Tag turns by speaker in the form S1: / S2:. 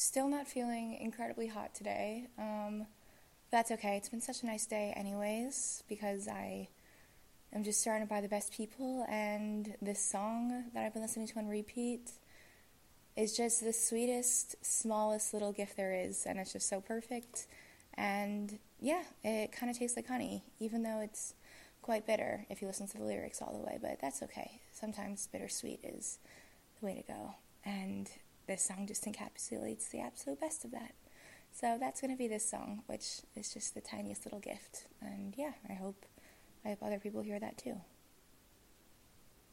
S1: Still not feeling incredibly hot today. Um, that's okay. It's been such a nice day, anyways, because I am just surrounded by the best people, and this song that I've been listening to on repeat is just the sweetest, smallest little gift there is, and it's just so perfect. And yeah, it kind of tastes like honey, even though it's quite bitter if you listen to the lyrics all the way, but that's okay. Sometimes bittersweet is the way to go. And this song just encapsulates the absolute best of that. So that's going to be this song, which is just the tiniest little gift. And yeah, I hope I hope other people hear that too.